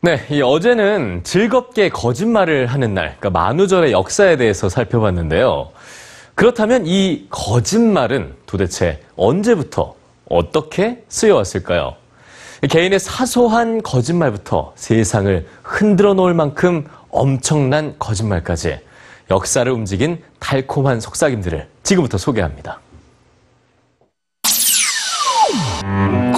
네, 이 어제는 즐겁게 거짓말을 하는 날, 그러니까 만우절의 역사에 대해서 살펴봤는데요. 그렇다면 이 거짓말은 도대체 언제부터 어떻게 쓰여왔을까요? 개인의 사소한 거짓말부터 세상을 흔들어 놓을 만큼 엄청난 거짓말까지 역사를 움직인 달콤한 속삭임들을 지금부터 소개합니다.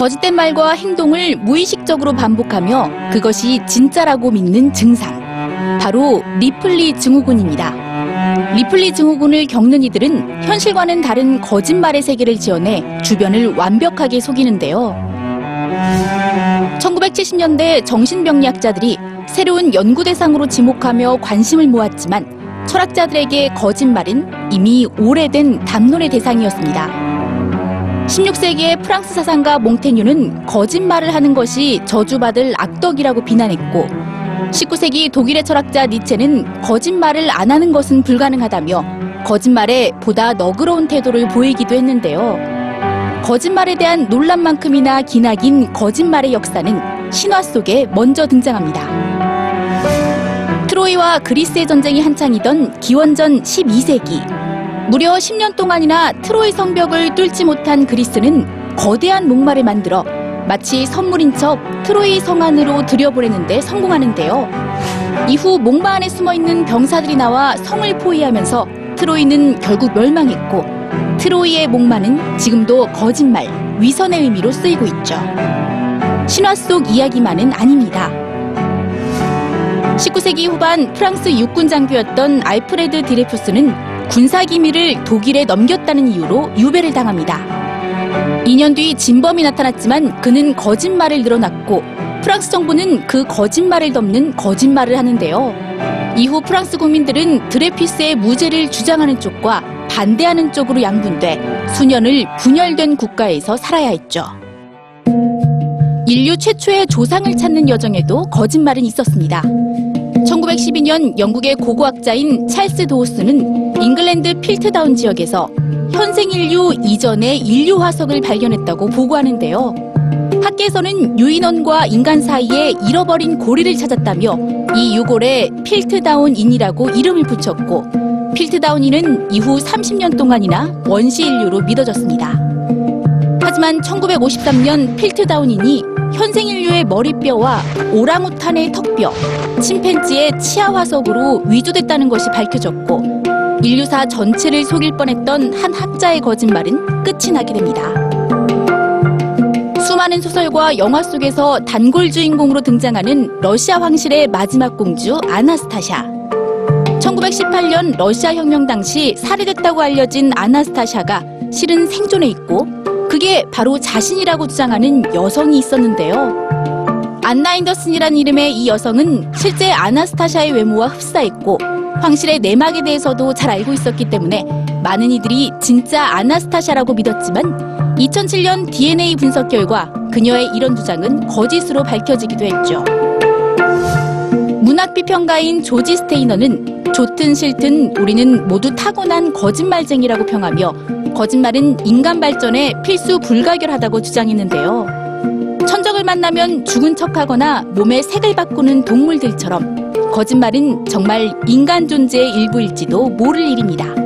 거짓된 말과 행동을 무의식적으로 반복하며 그것이 진짜라고 믿는 증상. 바로 리플리 증후군입니다. 리플리 증후군을 겪는 이들은 현실과는 다른 거짓말의 세계를 지어내 주변을 완벽하게 속이는데요. 1970년대 정신병리학자들이 새로운 연구 대상으로 지목하며 관심을 모았지만 철학자들에게 거짓말은 이미 오래된 담론의 대상이었습니다. 16세기의 프랑스 사상가 몽테뉴는 거짓말을 하는 것이 저주받을 악덕이라고 비난했고 19세기 독일의 철학자 니체는 거짓말을 안 하는 것은 불가능하다며 거짓말에 보다 너그러운 태도를 보이기도 했는데요. 거짓말에 대한 논란만큼이나 기나긴 거짓말의 역사는 신화 속에 먼저 등장합니다. 트로이와 그리스의 전쟁이 한창이던 기원전 12세기 무려 10년 동안이나 트로이 성벽을 뚫지 못한 그리스는 거대한 목마를 만들어 마치 선물인 척 트로이 성 안으로 들여보내는데 성공하는데요. 이후 목마 안에 숨어 있는 병사들이 나와 성을 포위하면서 트로이는 결국 멸망했고 트로이의 목마는 지금도 거짓말, 위선의 의미로 쓰이고 있죠. 신화 속 이야기만은 아닙니다. 19세기 후반 프랑스 육군 장교였던 알프레드 디레푸스는 군사 기밀을 독일에 넘겼다는 이유로 유배를 당합니다. 2년 뒤 진범이 나타났지만 그는 거짓말을 늘어났고 프랑스 정부는 그 거짓말을 덮는 거짓말을 하는데요. 이후 프랑스 국민들은 드레피스의 무죄를 주장하는 쪽과 반대하는 쪽으로 양분돼 수년을 분열된 국가에서 살아야 했죠. 인류 최초의 조상을 찾는 여정에도 거짓말은 있었습니다. 1912년 영국의 고고학자인 찰스 도슨은 잉글랜드 필트다운 지역에서 현생 인류 이전의 인류 화석을 발견했다고 보고하는데요. 학계에서는 유인원과 인간 사이에 잃어버린 고리를 찾았다며 이 유골에 필트다운인이라고 이름을 붙였고 필트다운인은 이후 30년 동안이나 원시 인류로 믿어졌습니다. 하지만 1953년 필트다운인이 현생 인류의 머리뼈와 오랑우탄의 턱뼈, 침팬지의 치아 화석으로 위조됐다는 것이 밝혀졌고 인류사 전체를 속일 뻔했던 한 학자의 거짓말은 끝이 나게 됩니다. 수많은 소설과 영화 속에서 단골 주인공으로 등장하는 러시아 황실의 마지막 공주 아나스타샤. 1918년 러시아 혁명 당시 살해됐다고 알려진 아나스타샤가 실은 생존해 있고 그게 바로 자신이라고 주장하는 여성이 있었는데요. 안나 인더슨이라는 이름의 이 여성은 실제 아나스타샤의 외모와 흡사했고 황실의 내막에 대해서도 잘 알고 있었기 때문에 많은 이들이 진짜 아나스타샤라고 믿었지만 2007년 DNA 분석 결과 그녀의 이런 주장은 거짓으로 밝혀지기도 했죠. 문학 비평가인 조지 스테이너는 좋든 싫든 우리는 모두 타고난 거짓말쟁이라고 평하며 거짓말은 인간 발전에 필수 불가결하다고 주장했는데요. 천적을 만나면 죽은 척하거나 몸의 색을 바꾸는 동물들처럼 거짓말은 정말 인간 존재의 일부일지도 모를 일입니다.